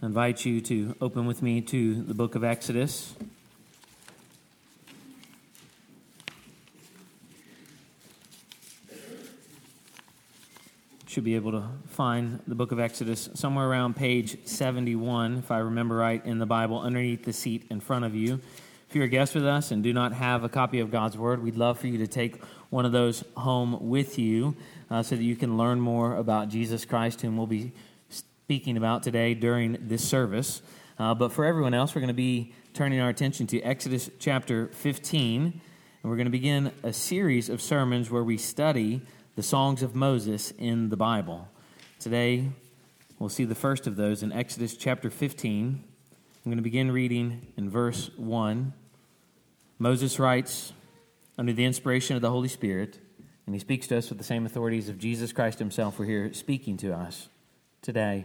I invite you to open with me to the book of Exodus. Should be able to find the book of Exodus somewhere around page 71, if I remember right, in the Bible, underneath the seat in front of you. If you're a guest with us and do not have a copy of God's Word, we'd love for you to take one of those home with you uh, so that you can learn more about Jesus Christ, whom we'll be speaking about today during this service. Uh, but for everyone else, we're going to be turning our attention to Exodus chapter 15, and we're going to begin a series of sermons where we study the songs of Moses in the Bible. Today, we'll see the first of those in Exodus chapter 15. I'm going to begin reading in verse 1. Moses writes, under the inspiration of the Holy Spirit, and he speaks to us with the same authorities of Jesus Christ himself. We're here speaking to us today.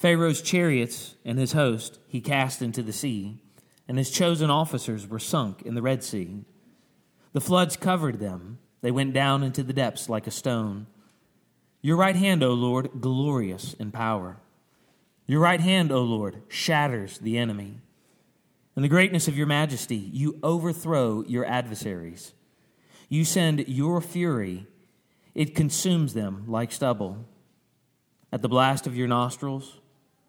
Pharaoh's chariots and his host he cast into the sea, and his chosen officers were sunk in the Red Sea. The floods covered them, they went down into the depths like a stone. Your right hand, O Lord, glorious in power. Your right hand, O Lord, shatters the enemy. In the greatness of your majesty, you overthrow your adversaries. You send your fury, it consumes them like stubble. At the blast of your nostrils,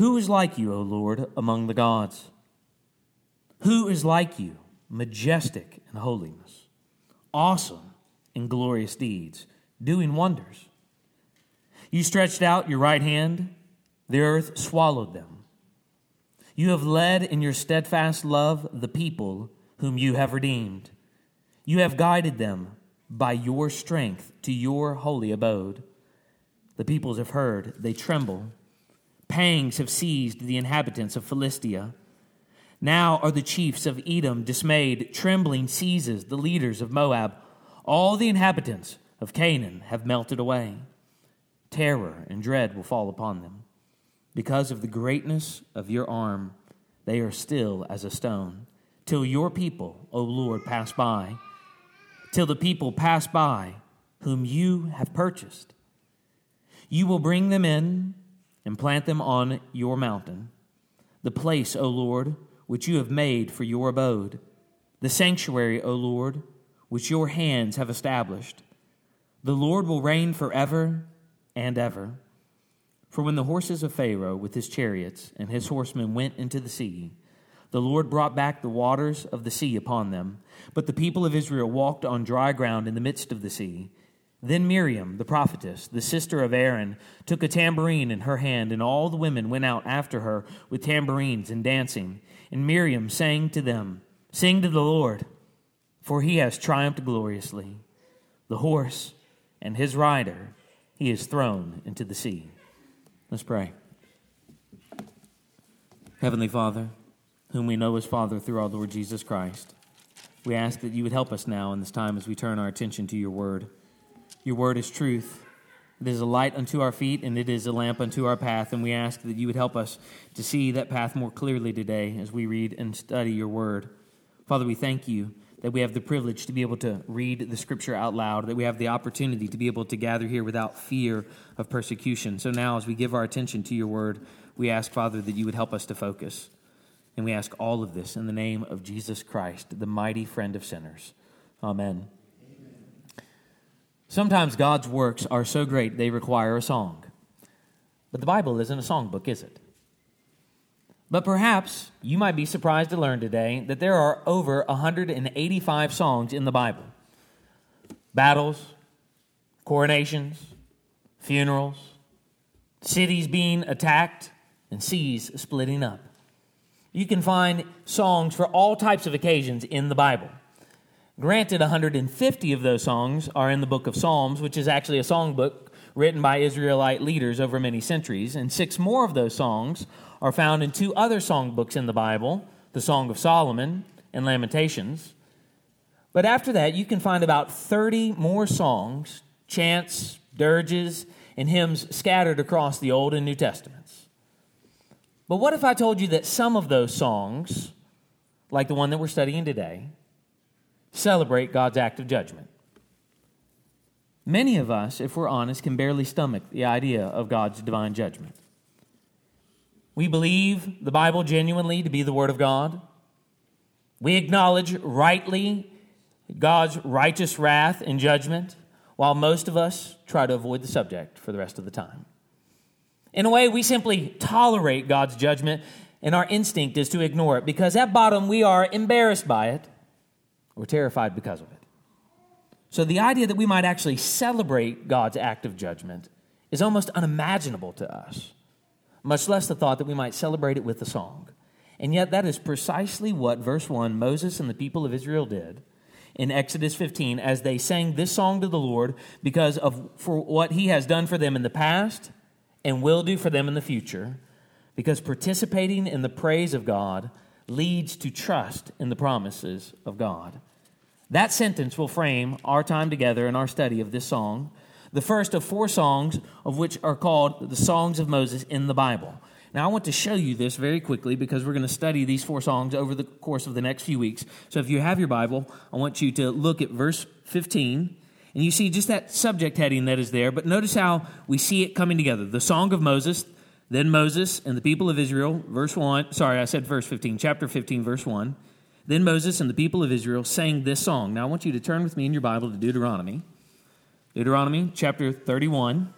Who is like you, O Lord, among the gods? Who is like you, majestic in holiness, awesome in glorious deeds, doing wonders? You stretched out your right hand, the earth swallowed them. You have led in your steadfast love the people whom you have redeemed. You have guided them by your strength to your holy abode. The peoples have heard, they tremble. Pangs have seized the inhabitants of Philistia. Now are the chiefs of Edom dismayed. Trembling seizes the leaders of Moab. All the inhabitants of Canaan have melted away. Terror and dread will fall upon them. Because of the greatness of your arm, they are still as a stone. Till your people, O Lord, pass by. Till the people pass by whom you have purchased. You will bring them in and plant them on your mountain, the place, O Lord, which you have made for your abode, the sanctuary, O Lord, which your hands have established. The Lord will reign forever and ever. For when the horses of Pharaoh with his chariots and his horsemen went into the sea, the Lord brought back the waters of the sea upon them. But the people of Israel walked on dry ground in the midst of the sea. Then Miriam, the prophetess, the sister of Aaron, took a tambourine in her hand, and all the women went out after her with tambourines and dancing. And Miriam sang to them, Sing to the Lord, for he has triumphed gloriously. The horse and his rider he is thrown into the sea. Let's pray. Heavenly Father, whom we know as Father through our Lord Jesus Christ, we ask that you would help us now in this time as we turn our attention to your word. Your word is truth. It is a light unto our feet and it is a lamp unto our path. And we ask that you would help us to see that path more clearly today as we read and study your word. Father, we thank you that we have the privilege to be able to read the scripture out loud, that we have the opportunity to be able to gather here without fear of persecution. So now, as we give our attention to your word, we ask, Father, that you would help us to focus. And we ask all of this in the name of Jesus Christ, the mighty friend of sinners. Amen. Sometimes God's works are so great they require a song. But the Bible isn't a songbook, is it? But perhaps you might be surprised to learn today that there are over 185 songs in the Bible battles, coronations, funerals, cities being attacked, and seas splitting up. You can find songs for all types of occasions in the Bible. Granted, 150 of those songs are in the book of Psalms, which is actually a songbook written by Israelite leaders over many centuries, and six more of those songs are found in two other songbooks in the Bible the Song of Solomon and Lamentations. But after that, you can find about 30 more songs, chants, dirges, and hymns scattered across the Old and New Testaments. But what if I told you that some of those songs, like the one that we're studying today, celebrate God's act of judgment? Many of us, if we're honest, can barely stomach the idea of God's divine judgment. We believe the Bible genuinely to be the Word of God. We acknowledge rightly God's righteous wrath and judgment, while most of us try to avoid the subject for the rest of the time. In a way, we simply tolerate God's judgment, and our instinct is to ignore it because at bottom we are embarrassed by it or terrified because of it. So the idea that we might actually celebrate God's act of judgment is almost unimaginable to us, much less the thought that we might celebrate it with a song. And yet, that is precisely what verse 1 Moses and the people of Israel did in Exodus 15 as they sang this song to the Lord because of for what he has done for them in the past and will do for them in the future because participating in the praise of God leads to trust in the promises of God. That sentence will frame our time together in our study of this song, the first of four songs of which are called the Songs of Moses in the Bible. Now, I want to show you this very quickly because we're going to study these four songs over the course of the next few weeks. So, if you have your Bible, I want you to look at verse 15, and you see just that subject heading that is there. But notice how we see it coming together the Song of Moses, then Moses and the people of Israel, verse 1. Sorry, I said verse 15, chapter 15, verse 1. Then Moses and the people of Israel sang this song. Now I want you to turn with me in your Bible to Deuteronomy. Deuteronomy chapter 31.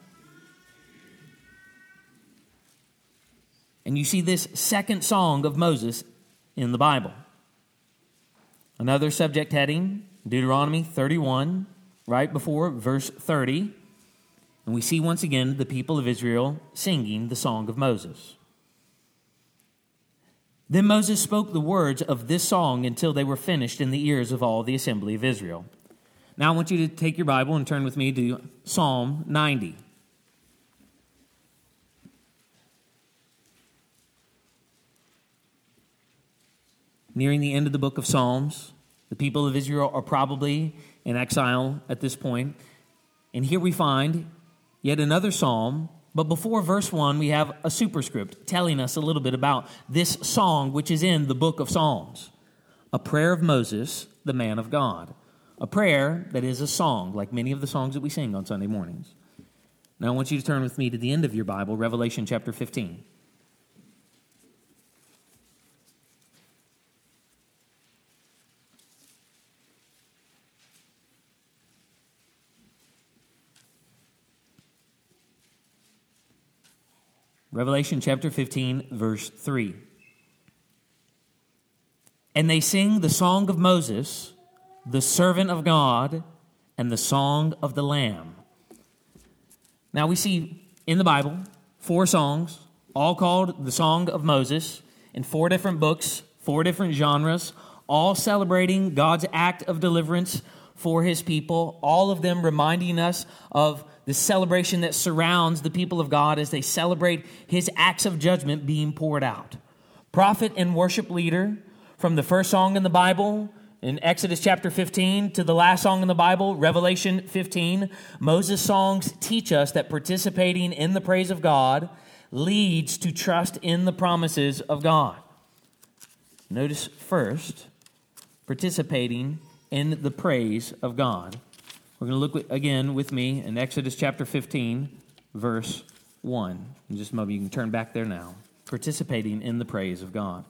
And you see this second song of Moses in the Bible. Another subject heading, Deuteronomy 31, right before verse 30. And we see once again the people of Israel singing the song of Moses. Then Moses spoke the words of this song until they were finished in the ears of all the assembly of Israel. Now I want you to take your Bible and turn with me to Psalm 90. Nearing the end of the book of Psalms, the people of Israel are probably in exile at this point. And here we find yet another psalm but before verse 1, we have a superscript telling us a little bit about this song, which is in the book of Psalms a prayer of Moses, the man of God. A prayer that is a song, like many of the songs that we sing on Sunday mornings. Now, I want you to turn with me to the end of your Bible, Revelation chapter 15. Revelation chapter 15, verse 3. And they sing the song of Moses, the servant of God, and the song of the Lamb. Now we see in the Bible four songs, all called the Song of Moses, in four different books, four different genres, all celebrating God's act of deliverance for his people, all of them reminding us of the celebration that surrounds the people of God as they celebrate his acts of judgment being poured out. Prophet and worship leader, from the first song in the Bible, in Exodus chapter 15 to the last song in the Bible, Revelation 15, Moses' songs teach us that participating in the praise of God leads to trust in the promises of God. Notice first, participating in the praise of God. We're going to look again with me in Exodus chapter 15, verse 1. In just a moment, you can turn back there now. Participating in the praise of God.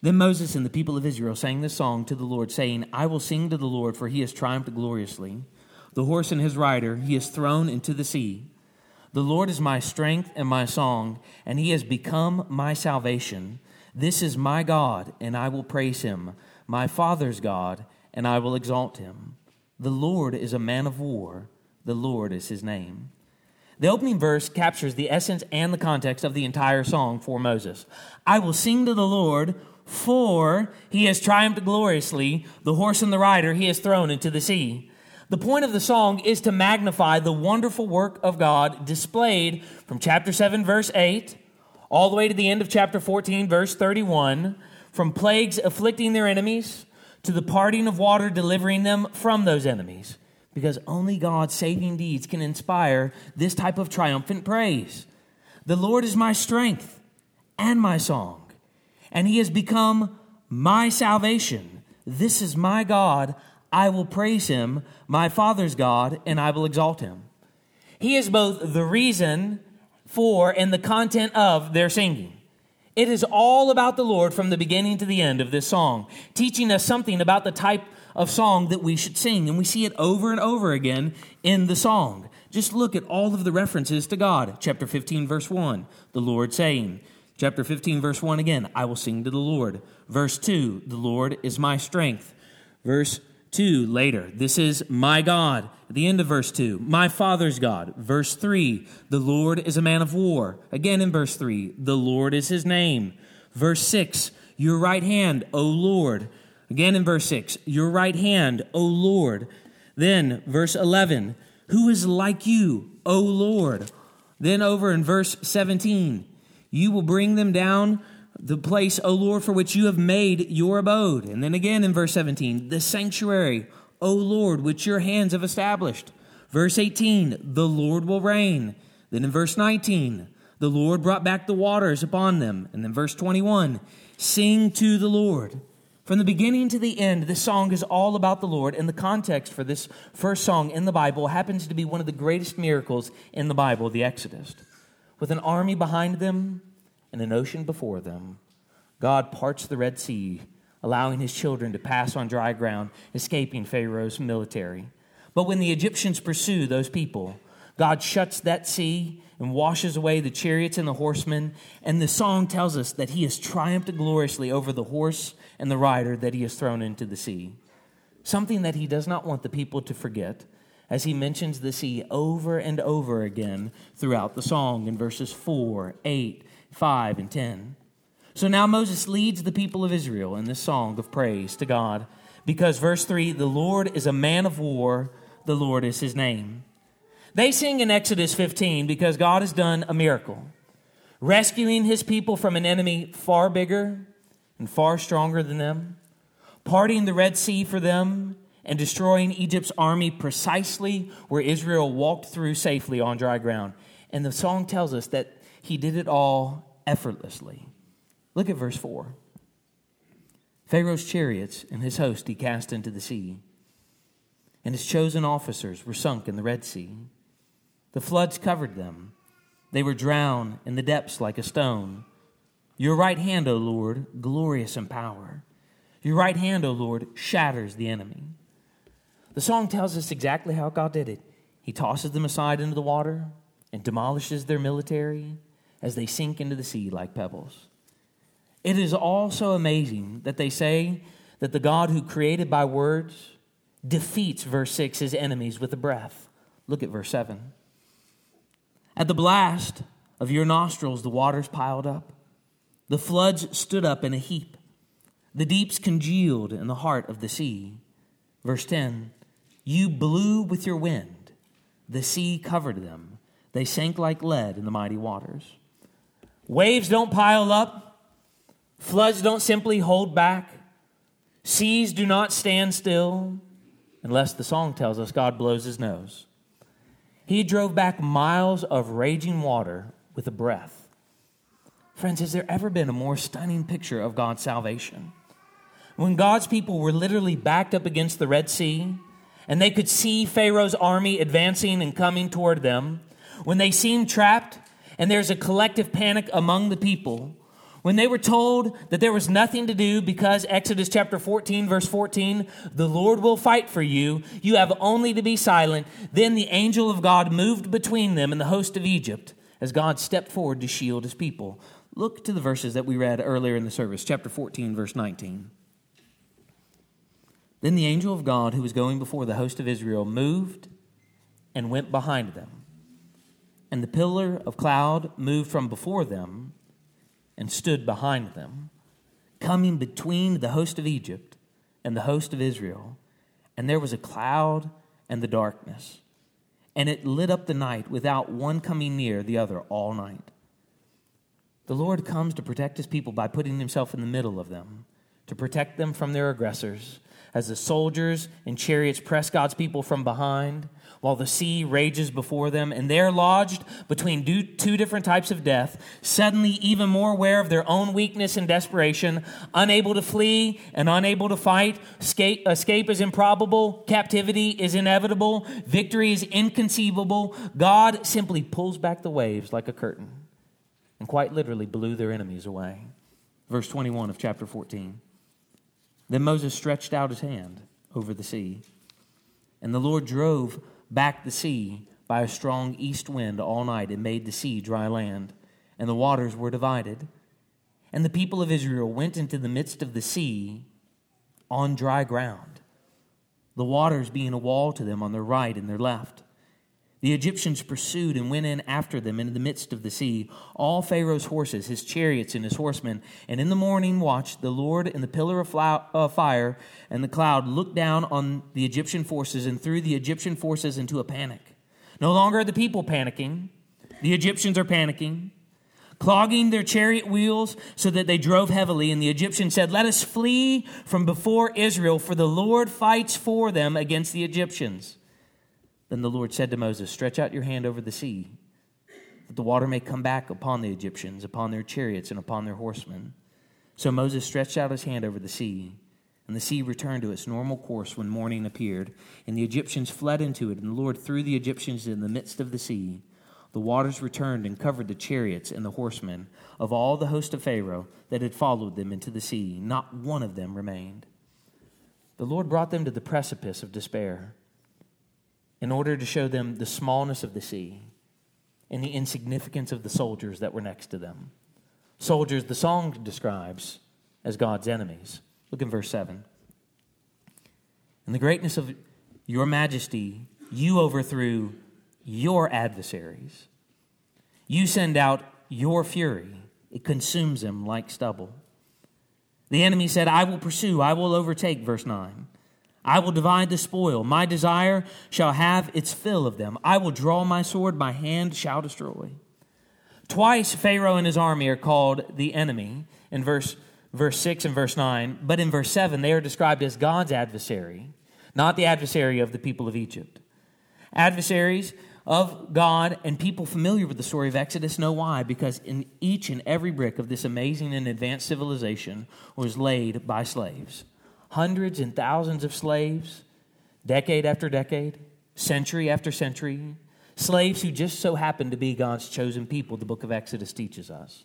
Then Moses and the people of Israel sang this song to the Lord, saying, I will sing to the Lord, for he has triumphed gloriously. The horse and his rider he has thrown into the sea. The Lord is my strength and my song, and he has become my salvation. This is my God, and I will praise him, my Father's God, and I will exalt him. The Lord is a man of war, the Lord is his name. The opening verse captures the essence and the context of the entire song for Moses. I will sing to the Lord, for he has triumphed gloriously. The horse and the rider he has thrown into the sea. The point of the song is to magnify the wonderful work of God displayed from chapter 7, verse 8, all the way to the end of chapter 14, verse 31, from plagues afflicting their enemies to the parting of water delivering them from those enemies. Because only God's saving deeds can inspire this type of triumphant praise. The Lord is my strength and my song, and he has become my salvation. This is my God. I will praise him, my Father's God, and I will exalt him. He is both the reason for and the content of their singing. It is all about the Lord from the beginning to the end of this song, teaching us something about the type of song that we should sing. And we see it over and over again in the song. Just look at all of the references to God. Chapter 15, verse 1, the Lord saying. Chapter 15, verse 1 again, I will sing to the Lord. Verse 2, the Lord is my strength. Verse 2 later. This is my God. At the end of verse 2, my Father's God. Verse 3, the Lord is a man of war. Again in verse 3, the Lord is his name. Verse 6, your right hand, O Lord. Again in verse 6, your right hand, O Lord. Then verse 11, who is like you, O Lord? Then over in verse 17, you will bring them down the place, O Lord, for which you have made your abode. And then again in verse 17, the sanctuary, O Lord, which your hands have established. Verse 18, the Lord will reign. Then in verse 19, the Lord brought back the waters upon them. And then verse 21, sing to the Lord. From the beginning to the end, this song is all about the Lord, and the context for this first song in the Bible happens to be one of the greatest miracles in the Bible, the Exodus. With an army behind them, and an ocean before them, God parts the Red Sea, allowing his children to pass on dry ground, escaping Pharaoh's military. But when the Egyptians pursue those people, God shuts that sea and washes away the chariots and the horsemen. And the song tells us that he has triumphed gloriously over the horse and the rider that he has thrown into the sea. Something that he does not want the people to forget as he mentions the sea over and over again throughout the song in verses 4, 8, 5 and 10. So now Moses leads the people of Israel in this song of praise to God because, verse 3, the Lord is a man of war, the Lord is his name. They sing in Exodus 15 because God has done a miracle, rescuing his people from an enemy far bigger and far stronger than them, parting the Red Sea for them, and destroying Egypt's army precisely where Israel walked through safely on dry ground. And the song tells us that he did it all effortlessly. Look at verse 4. Pharaoh's chariots and his host he cast into the sea, and his chosen officers were sunk in the Red Sea. The floods covered them. They were drowned in the depths like a stone. Your right hand, O Lord, glorious in power. Your right hand, O Lord, shatters the enemy. The song tells us exactly how God did it. He tosses them aside into the water and demolishes their military as they sink into the sea like pebbles. It is also amazing that they say that the God who created by words defeats, verse 6, his enemies with a breath. Look at verse 7. At the blast of your nostrils, the waters piled up, the floods stood up in a heap, the deeps congealed in the heart of the sea. Verse 10 You blew with your wind, the sea covered them, they sank like lead in the mighty waters. Waves don't pile up, floods don't simply hold back, seas do not stand still, unless the song tells us God blows his nose. He drove back miles of raging water with a breath. Friends, has there ever been a more stunning picture of God's salvation? When God's people were literally backed up against the Red Sea, and they could see Pharaoh's army advancing and coming toward them, when they seemed trapped and there's a collective panic among the people, When they were told that there was nothing to do because Exodus chapter 14, verse 14, the Lord will fight for you, you have only to be silent. Then the angel of God moved between them and the host of Egypt as God stepped forward to shield his people. Look to the verses that we read earlier in the service, chapter 14, verse 19. Then the angel of God, who was going before the host of Israel, moved and went behind them. And the pillar of cloud moved from before them and stood behind them, coming between the host of Egypt and the host of Israel. And there was a cloud and the darkness. And it lit up the night without one coming near the other all night. The Lord comes to protect his people by putting himself in the middle of them, to protect them from their aggressors as the soldiers and chariots press God's people from behind, while the sea rages before them, and they're lodged between two different types of death, suddenly even more aware of their own weakness and desperation, unable to flee and unable to fight. Escape, escape is improbable, captivity is inevitable, victory is inconceivable. God simply pulls back the waves like a curtain and quite literally blew their enemies away. Verse 21 of chapter 14. Then Moses stretched out his hand over the sea, and the Lord drove back the sea by a strong east wind all night and made the sea dry land, and the waters were divided. And the people of Israel went into the midst of the sea on dry ground, the waters being a wall to them on their right and their left. The Egyptians pursued and went in after them into the midst of the sea, all Pharaoh's horses, his chariots, and his horsemen. And in the morning watch, the Lord in the pillar of fire and the cloud looked down on the Egyptian forces and threw the Egyptian forces into a panic. No longer are the people panicking, the Egyptians are panicking, clogging their chariot wheels so that they drove heavily. And the Egyptians said, Let us flee from before Israel, for the Lord fights for them against the Egyptians. Then the Lord said to Moses, Stretch out your hand over the sea, that the water may come back upon the Egyptians, upon their chariots, and upon their horsemen. So Moses stretched out his hand over the sea, and the sea returned to its normal course when morning appeared. And the Egyptians fled into it, and the Lord threw the Egyptians in the midst of the sea. The waters returned and covered the chariots and the horsemen of all the host of Pharaoh that had followed them into the sea. Not one of them remained. The Lord brought them to the precipice of despair in order to show them the smallness of the sea and the insignificance of the soldiers that were next to them. Soldiers, the song describes as God's enemies. Look in verse 7. In the greatness of your majesty, you overthrew your adversaries. You send out your fury, it consumes them like stubble. The enemy said, I will pursue, I will overtake, verse 9. I will divide the spoil. My desire shall have its fill of them. I will draw my sword, my hand shall destroy. Twice Pharaoh and his army are called the enemy in verse, verse 6 and verse 9, but in verse 7 they are described as God's adversary, not the adversary of the people of Egypt. Adversaries of God and people familiar with the story of Exodus know why, because in each and every brick of this amazing and advanced civilization was laid by slaves hundreds and thousands of slaves, decade after decade, century after century, slaves who just so happened to be God's chosen people, the book of Exodus teaches us.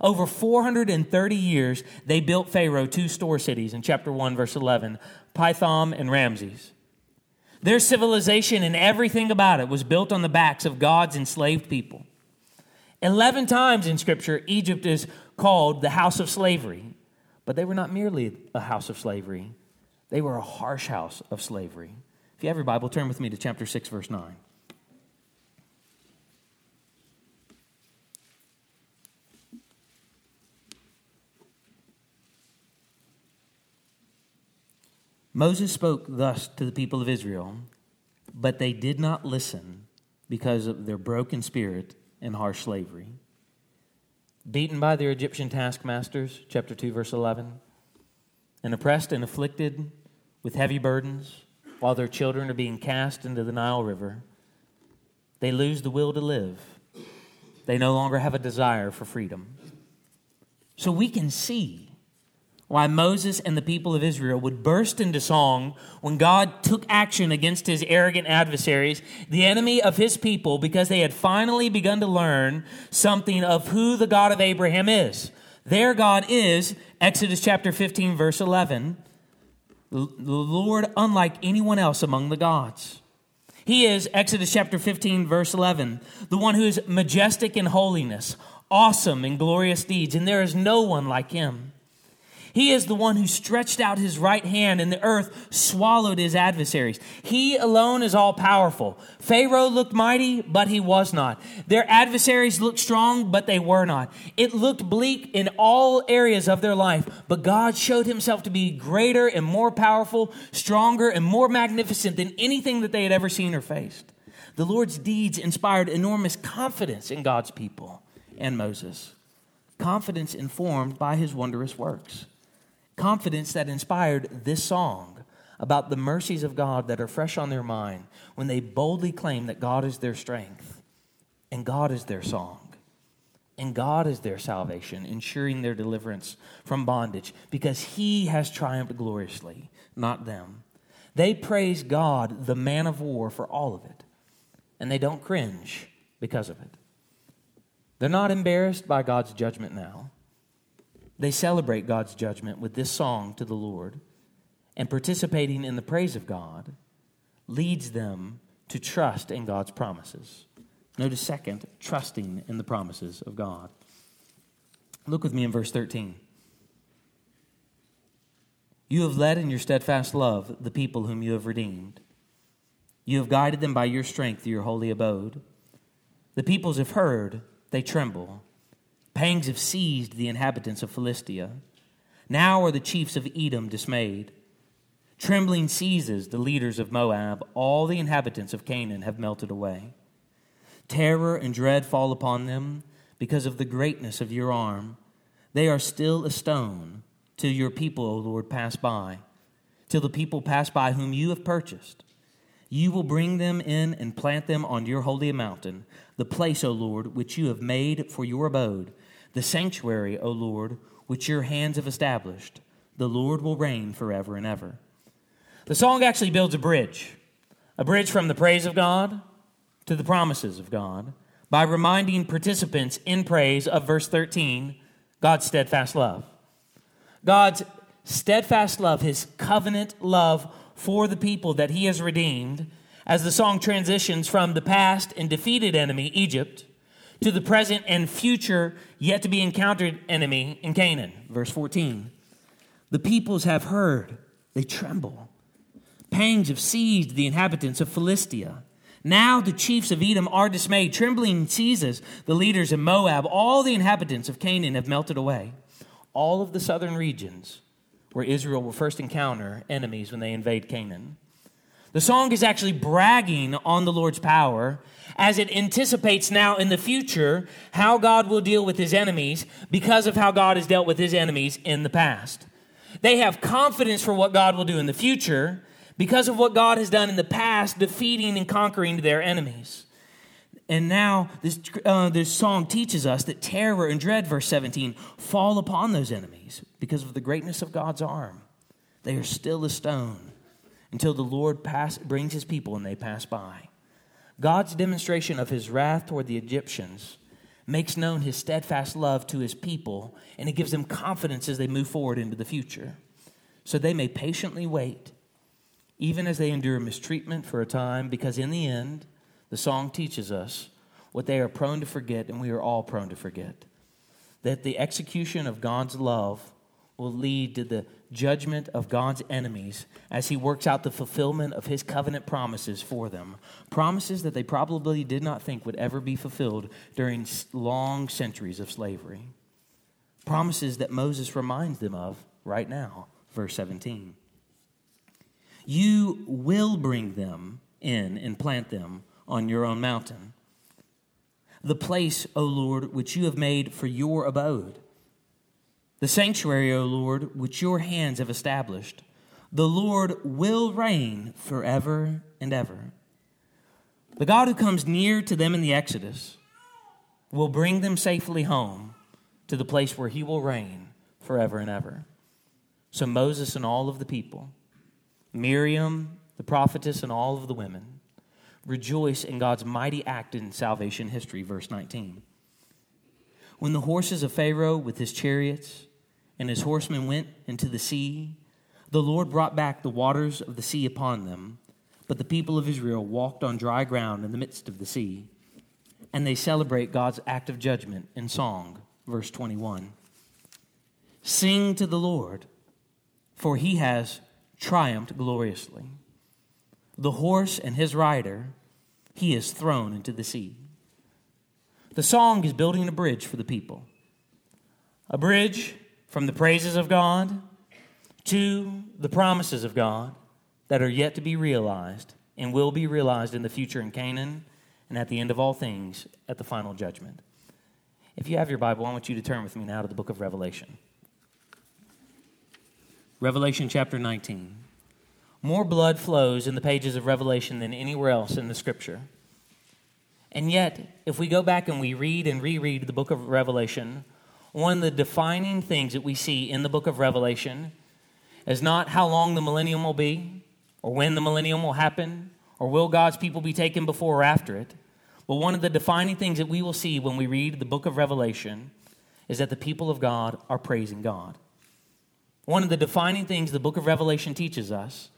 Over 430 years, they built Pharaoh two store cities in chapter 1, verse 11 Pithom and Ramses. Their civilization and everything about it was built on the backs of God's enslaved people. Eleven times in Scripture, Egypt is called the house of slavery. But they were not merely a house of slavery, they were a harsh house of slavery. If you have your Bible, turn with me to chapter 6, verse 9. Moses spoke thus to the people of Israel, but they did not listen because of their broken spirit and harsh slavery beaten by their Egyptian taskmasters, chapter 2, verse 11, and oppressed and afflicted with heavy burdens while their children are being cast into the Nile River, they lose the will to live. They no longer have a desire for freedom. So we can see why Moses and the people of Israel would burst into song when God took action against his arrogant adversaries, the enemy of his people, because they had finally begun to learn something of who the God of Abraham is. Their God is, Exodus chapter 15, verse 11, the Lord unlike anyone else among the gods. He is, Exodus chapter 15, verse 11, the one who is majestic in holiness, awesome in glorious deeds, and there is no one like him. He is the one who stretched out his right hand and the earth swallowed his adversaries. He alone is all powerful. Pharaoh looked mighty, but he was not. Their adversaries looked strong, but they were not. It looked bleak in all areas of their life, but God showed himself to be greater and more powerful, stronger and more magnificent than anything that they had ever seen or faced. The Lord's deeds inspired enormous confidence in God's people and Moses. Confidence informed by his wondrous works confidence that inspired this song about the mercies of God that are fresh on their mind when they boldly claim that God is their strength and God is their song. And God is their salvation, ensuring their deliverance from bondage because He has triumphed gloriously, not them. They praise God, the man of war, for all of it, and they don't cringe because of it. They're not embarrassed by God's judgment now. They celebrate God's judgment with this song to the Lord, and participating in the praise of God leads them to trust in God's promises. Notice, second, trusting in the promises of God. Look with me in verse 13. You have led in your steadfast love the people whom you have redeemed. You have guided them by your strength to your holy abode. The peoples have heard, they tremble. Pangs have seized the inhabitants of Philistia. Now are the chiefs of Edom dismayed. Trembling seizes the leaders of Moab. All the inhabitants of Canaan have melted away. Terror and dread fall upon them because of the greatness of your arm. They are still a stone till your people, O Lord, pass by, till the people pass by whom you have purchased. You will bring them in and plant them on your holy mountain, the place, O Lord, which you have made for your abode the sanctuary, O Lord, which your hands have established. The Lord will reign forever and ever. The song actually builds a bridge, a bridge from the praise of God to the promises of God by reminding participants in praise of verse 13 God's steadfast love. God's steadfast love, his covenant love for the people that he has redeemed, as the song transitions from the past and defeated enemy, Egypt, to the present and future yet to be encountered enemy in Canaan. Verse 14. The peoples have heard, they tremble. Pangs have seized the inhabitants of Philistia. Now the chiefs of Edom are dismayed. Trembling seizes the leaders of Moab. All the inhabitants of Canaan have melted away. All of the southern regions where Israel will first encounter enemies when they invade Canaan. The song is actually bragging on the Lord's power as it anticipates now in the future how God will deal with his enemies because of how God has dealt with his enemies in the past. They have confidence for what God will do in the future because of what God has done in the past, defeating and conquering their enemies. And now this, uh, this song teaches us that terror and dread, verse 17, fall upon those enemies because of the greatness of God's arm. They are still a stone until the Lord pass, brings his people and they pass by. God's demonstration of his wrath toward the Egyptians makes known his steadfast love to his people, and it gives them confidence as they move forward into the future. So they may patiently wait, even as they endure mistreatment for a time, because in the end, the song teaches us what they are prone to forget, and we are all prone to forget that the execution of God's love will lead to the judgment of God's enemies as he works out the fulfillment of his covenant promises for them. Promises that they probably did not think would ever be fulfilled during long centuries of slavery. Promises that Moses reminds them of right now, verse 17. You will bring them in and plant them on your own mountain. The place, O Lord, which you have made for your abode the sanctuary, O Lord, which your hands have established. The Lord will reign forever and ever. The God who comes near to them in the Exodus will bring them safely home to the place where he will reign forever and ever. So Moses and all of the people, Miriam, the prophetess, and all of the women rejoice in God's mighty act in salvation history, verse 19. When the horses of Pharaoh with his chariots and his horsemen went into the sea, the Lord brought back the waters of the sea upon them. But the people of Israel walked on dry ground in the midst of the sea. And they celebrate God's act of judgment in song. Verse 21. Sing to the Lord, for he has triumphed gloriously. The horse and his rider he is thrown into the sea. The song is building a bridge for the people. A bridge from the praises of God to the promises of God that are yet to be realized and will be realized in the future in Canaan and at the end of all things at the final judgment. If you have your Bible, I want you to turn with me now to the book of Revelation. Revelation chapter 19. More blood flows in the pages of Revelation than anywhere else in the scripture. And yet, if we go back and we read and reread the book of Revelation, one of the defining things that we see in the book of Revelation is not how long the millennium will be, or when the millennium will happen, or will God's people be taken before or after it. But one of the defining things that we will see when we read the book of Revelation is that the people of God are praising God. One of the defining things the book of Revelation teaches us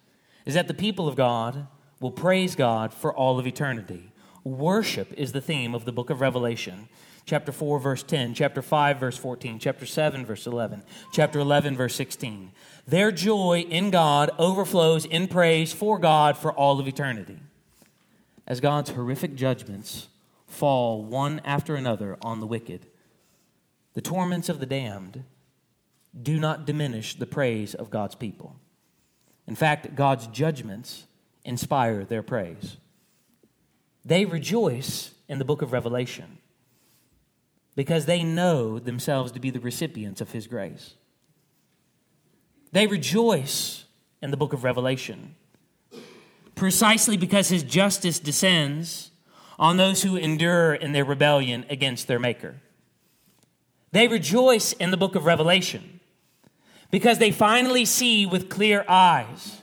is that the people of God will praise God for all of eternity. Worship is the theme of the book of Revelation. Chapter 4, verse 10, chapter 5, verse 14, chapter 7, verse 11, chapter 11, verse 16. Their joy in God overflows in praise for God for all of eternity. As God's horrific judgments fall one after another on the wicked, the torments of the damned do not diminish the praise of God's people. In fact, God's judgments inspire their praise. They rejoice in the book of Revelation because they know themselves to be the recipients of His grace. They rejoice in the book of Revelation precisely because His justice descends on those who endure in their rebellion against their Maker. They rejoice in the book of Revelation because they finally see with clear eyes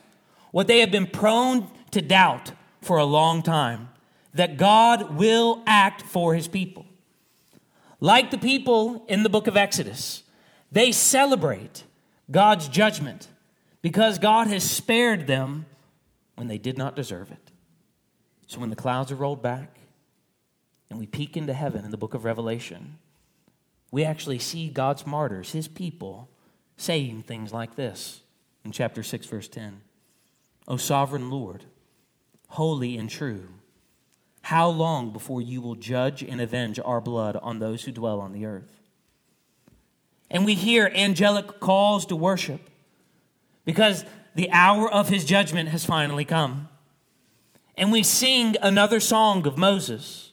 what they have been prone to doubt for a long time that God will act for his people. Like the people in the book of Exodus, they celebrate God's judgment because God has spared them when they did not deserve it. So when the clouds are rolled back and we peek into heaven in the book of Revelation, we actually see God's martyrs, his people, saying things like this in chapter 6, verse 10 O sovereign Lord, holy and true how long before you will judge and avenge our blood on those who dwell on the earth? And we hear angelic calls to worship because the hour of his judgment has finally come. And we sing another song of Moses,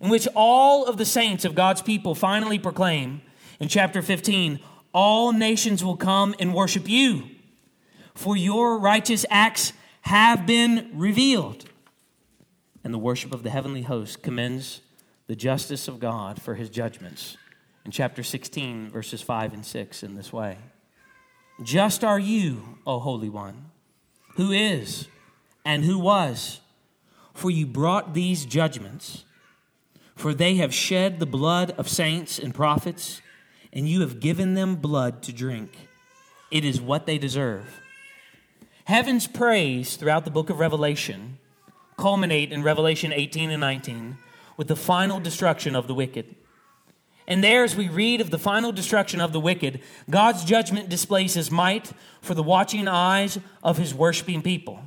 in which all of the saints of God's people finally proclaim in chapter 15 all nations will come and worship you, for your righteous acts have been revealed and the worship of the heavenly host commends the justice of God for his judgments in chapter 16, verses 5 and 6 in this way Just are you, O Holy One, who is and who was, for you brought these judgments. For they have shed the blood of saints and prophets, and you have given them blood to drink. It is what they deserve. Heaven's praise throughout the book of Revelation culminate in Revelation 18 and 19 with the final destruction of the wicked. And there, as we read of the final destruction of the wicked, God's judgment displays his might for the watching eyes of his worshiping people.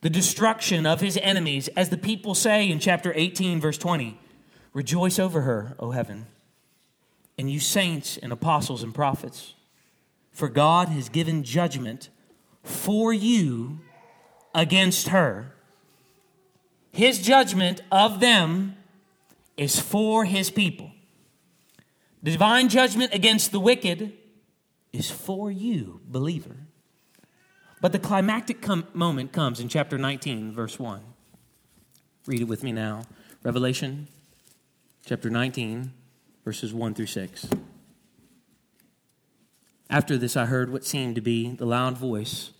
The destruction of his enemies, as the people say in chapter 18, verse 20 Rejoice over her, O heaven, and you saints and apostles and prophets, for God has given judgment for you against her his judgment of them is for his people. The divine judgment against the wicked is for you, believer. But the climactic com- moment comes in chapter 19, verse 1. Read it with me now. Revelation chapter 19, verses 1 through 6. After this, I heard what seemed to be the loud voice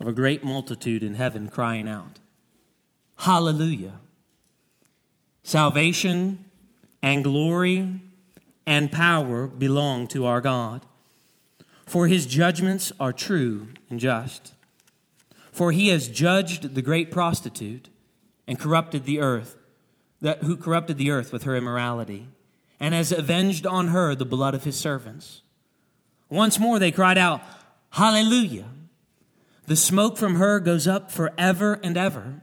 of a great multitude in heaven crying out. Hallelujah. Salvation and glory and power belong to our God. For his judgments are true and just. For he has judged the great prostitute and corrupted the earth, that, who corrupted the earth with her immorality, and has avenged on her the blood of his servants. Once more they cried out, Hallelujah! The smoke from her goes up forever and ever.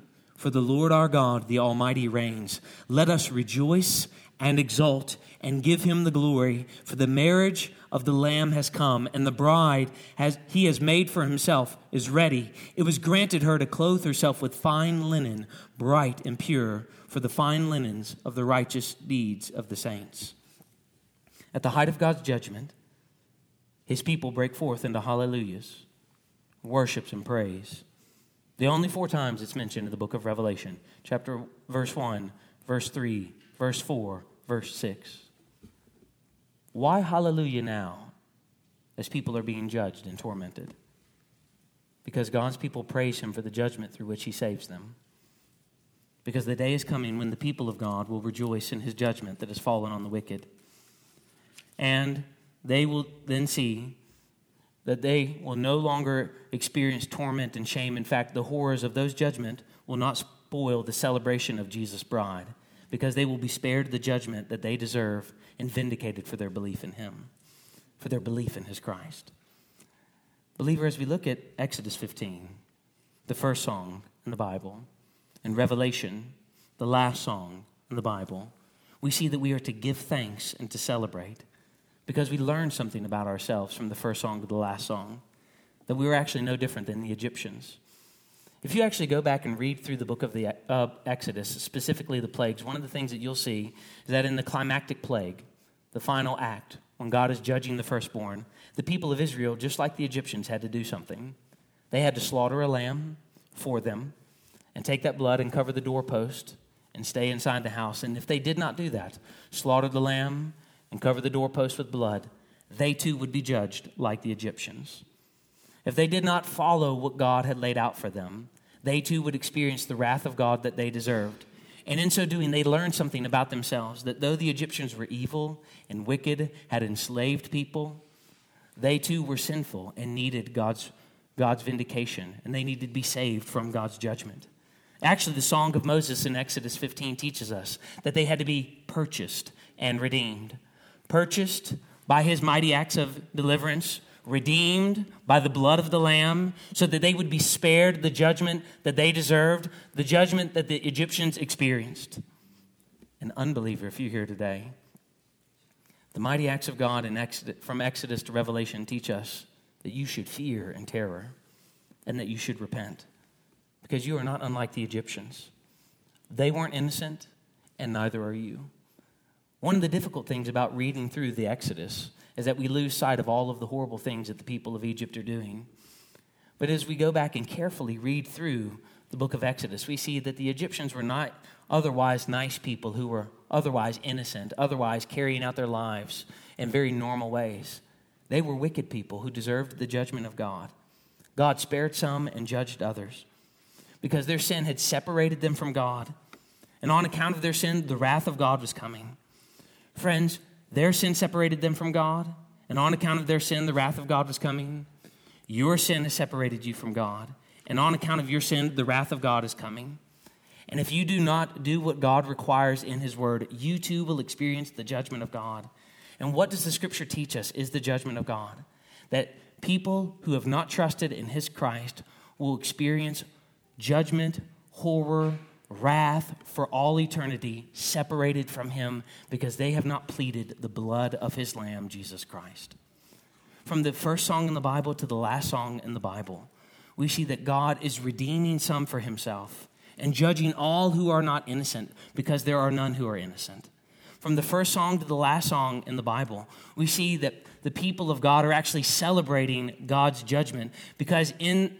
For the Lord our God, the Almighty, reigns. Let us rejoice and exult and give him the glory, for the marriage of the Lamb has come, and the bride has, he has made for himself is ready. It was granted her to clothe herself with fine linen, bright and pure, for the fine linens of the righteous deeds of the saints. At the height of God's judgment, his people break forth into hallelujahs, worships, and praise. The only four times it's mentioned in the book of Revelation chapter verse 1, verse 3, verse 4, verse 6. Why hallelujah now as people are being judged and tormented? Because God's people praise him for the judgment through which he saves them. Because the day is coming when the people of God will rejoice in his judgment that has fallen on the wicked. And they will then see that they will no longer experience torment and shame. In fact, the horrors of those judgment will not spoil the celebration of Jesus' bride because they will be spared the judgment that they deserve and vindicated for their belief in him, for their belief in his Christ. Believer, as we look at Exodus 15, the first song in the Bible, and Revelation, the last song in the Bible, we see that we are to give thanks and to celebrate because we learned something about ourselves from the first song to the last song that we were actually no different than the Egyptians. If you actually go back and read through the book of the uh, Exodus, specifically the plagues, one of the things that you'll see is that in the climactic plague, the final act, when God is judging the firstborn, the people of Israel, just like the Egyptians, had to do something. They had to slaughter a lamb for them and take that blood and cover the doorpost and stay inside the house. And if they did not do that, slaughter the lamb, and cover the doorpost with blood, they too would be judged like the Egyptians. If they did not follow what God had laid out for them, they too would experience the wrath of God that they deserved. And in so doing, they learned something about themselves that though the Egyptians were evil and wicked, had enslaved people, they too were sinful and needed God's, God's vindication, and they needed to be saved from God's judgment. Actually, the Song of Moses in Exodus 15 teaches us that they had to be purchased and redeemed purchased by his mighty acts of deliverance, redeemed by the blood of the Lamb, so that they would be spared the judgment that they deserved, the judgment that the Egyptians experienced. An unbeliever, if you're here today, the mighty acts of God in Exodus, from Exodus to Revelation teach us that you should fear and terror and that you should repent because you are not unlike the Egyptians. They weren't innocent, and neither are you. One of the difficult things about reading through the Exodus is that we lose sight of all of the horrible things that the people of Egypt are doing. But as we go back and carefully read through the book of Exodus, we see that the Egyptians were not otherwise nice people who were otherwise innocent, otherwise carrying out their lives in very normal ways. They were wicked people who deserved the judgment of God. God spared some and judged others because their sin had separated them from God. And on account of their sin, the wrath of God was coming. Friends, their sin separated them from God, and on account of their sin, the wrath of God was coming. Your sin has separated you from God, and on account of your sin, the wrath of God is coming. And if you do not do what God requires in His Word, you too will experience the judgment of God. And what does the Scripture teach us is the judgment of God? That people who have not trusted in His Christ will experience judgment, horror, wrath for all eternity, separated from him because they have not pleaded the blood of his Lamb, Jesus Christ. From the first song in the Bible to the last song in the Bible, we see that God is redeeming some for himself and judging all who are not innocent because there are none who are innocent. from the first song to the last song in the Bible, we see that the people of God are actually celebrating God's judgment because in,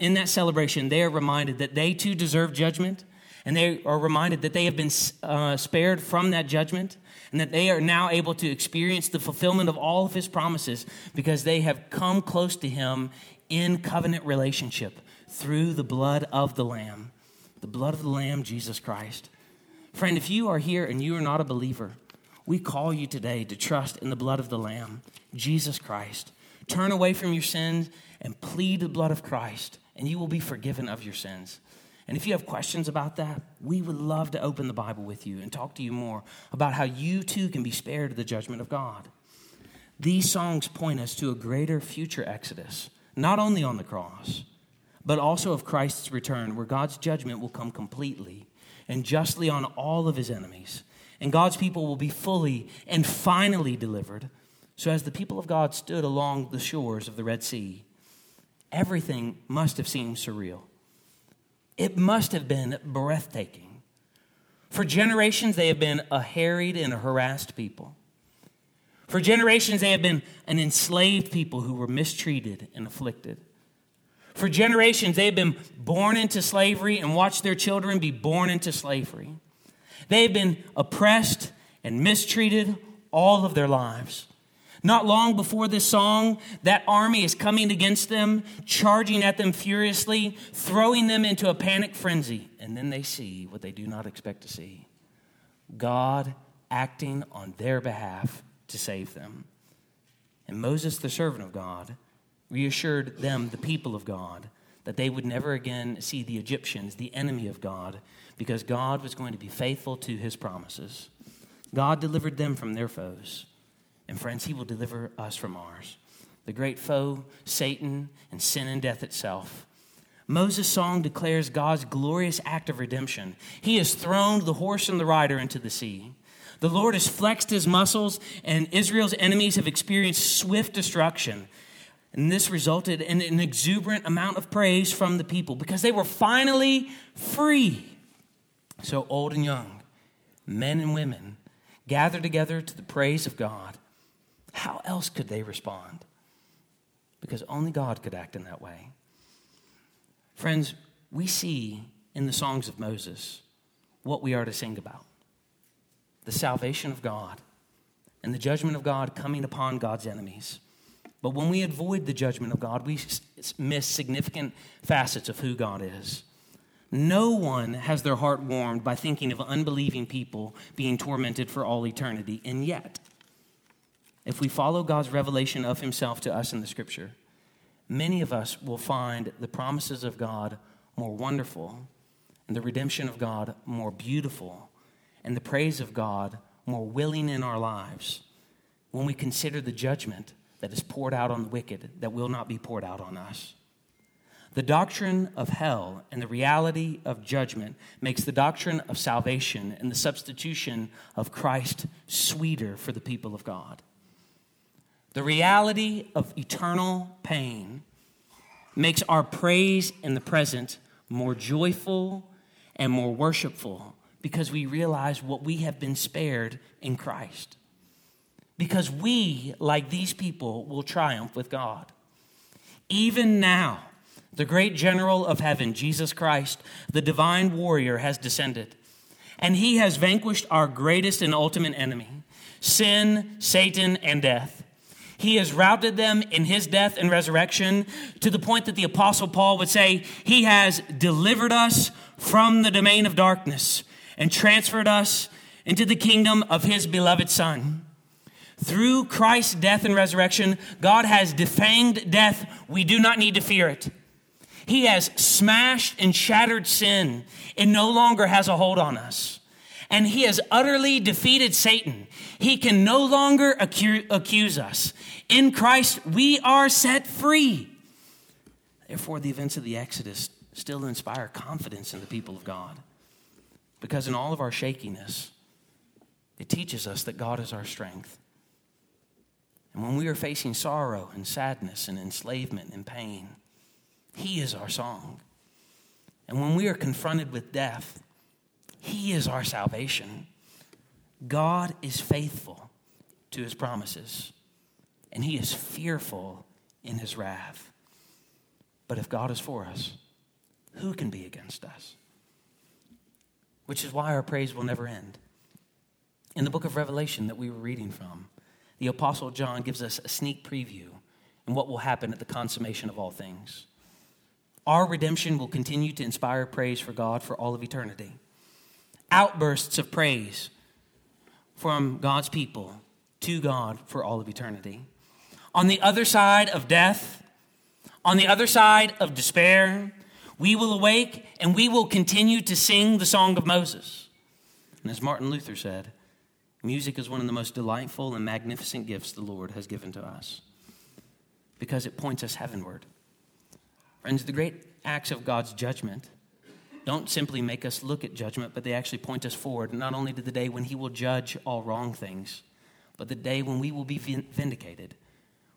in that celebration, they are reminded that they too deserve judgment, and they are reminded that they have been uh, spared from that judgment, and that they are now able to experience the fulfillment of all of His promises because they have come close to Him in covenant relationship through the blood of the Lamb, the blood of the Lamb, Jesus Christ. Friend, if you are here and you are not a believer, we call you today to trust in the blood of the Lamb, Jesus Christ. Turn away from your sins and plead the blood of Christ, and you will be forgiven of your sins. And if you have questions about that, we would love to open the Bible with you and talk to you more about how you too can be spared the judgment of God. These songs point us to a greater future exodus, not only on the cross, but also of Christ's return, where God's judgment will come completely and justly on all of his enemies. And God's people will be fully and finally delivered. So, as the people of God stood along the shores of the Red Sea, everything must have seemed surreal. It must have been breathtaking. For generations, they have been a harried and a harassed people. For generations, they have been an enslaved people who were mistreated and afflicted. For generations, they have been born into slavery and watched their children be born into slavery. They have been oppressed and mistreated all of their lives. Not long before this song, that army is coming against them, charging at them furiously, throwing them into a panic frenzy. And then they see what they do not expect to see God acting on their behalf to save them. And Moses, the servant of God, reassured them, the people of God, that they would never again see the Egyptians, the enemy of God, because God was going to be faithful to his promises. God delivered them from their foes. And friends, he will deliver us from ours. The great foe, Satan, and sin and death itself. Moses' song declares God's glorious act of redemption. He has thrown the horse and the rider into the sea. The Lord has flexed his muscles, and Israel's enemies have experienced swift destruction. And this resulted in an exuberant amount of praise from the people because they were finally free. So, old and young, men and women, gathered together to the praise of God. How else could they respond? Because only God could act in that way. Friends, we see in the songs of Moses what we are to sing about the salvation of God and the judgment of God coming upon God's enemies. But when we avoid the judgment of God, we miss significant facets of who God is. No one has their heart warmed by thinking of unbelieving people being tormented for all eternity. And yet, if we follow God's revelation of himself to us in the scripture, many of us will find the promises of God more wonderful, and the redemption of God more beautiful, and the praise of God more willing in our lives when we consider the judgment that is poured out on the wicked that will not be poured out on us. The doctrine of hell and the reality of judgment makes the doctrine of salvation and the substitution of Christ sweeter for the people of God. The reality of eternal pain makes our praise in the present more joyful and more worshipful because we realize what we have been spared in Christ because we, like these people, will triumph with God. Even now, the great general of heaven, Jesus Christ, the divine warrior, has descended, and he has vanquished our greatest and ultimate enemy sin, Satan, and death. He has routed them in his death and resurrection to the point that the Apostle Paul would say, He has delivered us from the domain of darkness and transferred us into the kingdom of his beloved Son. Through Christ's death and resurrection, God has defanged death. We do not need to fear it. He has smashed and shattered sin. It no longer has a hold on us. And he has utterly defeated Satan. He can no longer accu- accuse us. In Christ, we are set free. Therefore, the events of the Exodus still inspire confidence in the people of God. Because in all of our shakiness, it teaches us that God is our strength. And when we are facing sorrow and sadness and enslavement and pain, He is our song. And when we are confronted with death, He is our salvation. God is faithful to his promises, and he is fearful in his wrath. But if God is for us, who can be against us? Which is why our praise will never end. In the book of Revelation that we were reading from, the Apostle John gives us a sneak preview in what will happen at the consummation of all things. Our redemption will continue to inspire praise for God for all of eternity. Outbursts of praise from God's people to God for all of eternity. On the other side of death, on the other side of despair, we will awake and we will continue to sing the song of Moses. And as Martin Luther said, music is one of the most delightful and magnificent gifts the Lord has given to us because it points us heavenward. Friends, the great acts of God's judgment don't simply make us look at judgment, but they actually point us forward, not only to the day when He will judge all wrong things, but the day when we will be vindicated.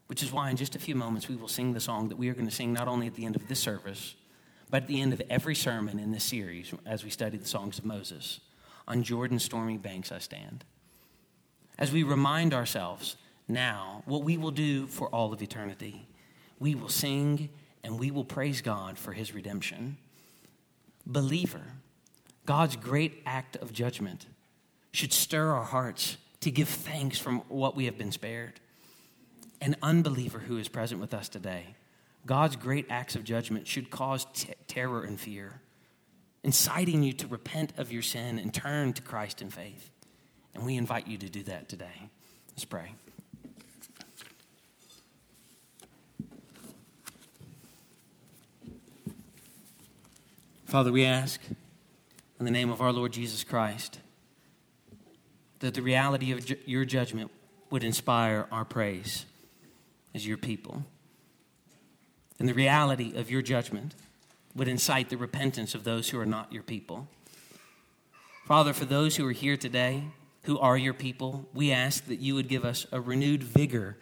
Which is why, in just a few moments, we will sing the song that we are going to sing not only at the end of this service, but at the end of every sermon in this series as we study the songs of Moses. On Jordan's stormy banks I stand. As we remind ourselves now what we will do for all of eternity, we will sing and we will praise God for his redemption. Believer, God's great act of judgment should stir our hearts to give thanks from what we have been spared. An unbeliever who is present with us today, God's great acts of judgment should cause t- terror and fear, inciting you to repent of your sin and turn to Christ in faith. And we invite you to do that today. Let's pray. Father, we ask in the name of our Lord Jesus Christ that the reality of ju- your judgment would inspire our praise as your people. And the reality of your judgment would incite the repentance of those who are not your people. Father, for those who are here today, who are your people, we ask that you would give us a renewed vigor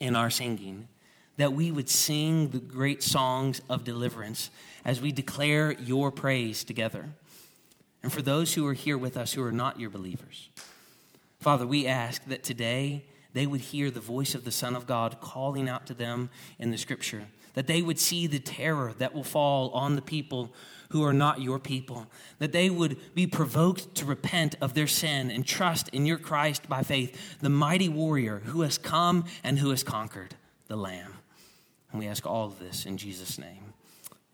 in our singing that we would sing the great songs of deliverance as we declare your praise together. And for those who are here with us who are not your believers, Father, we ask that today they would hear the voice of the Son of God calling out to them in the scripture, that they would see the terror that will fall on the people who are not your people, that they would be provoked to repent of their sin and trust in your Christ by faith, the mighty warrior who has come and who has conquered the Lamb. And we ask all of this in Jesus' name.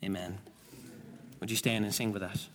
Amen. Would you stand and sing with us?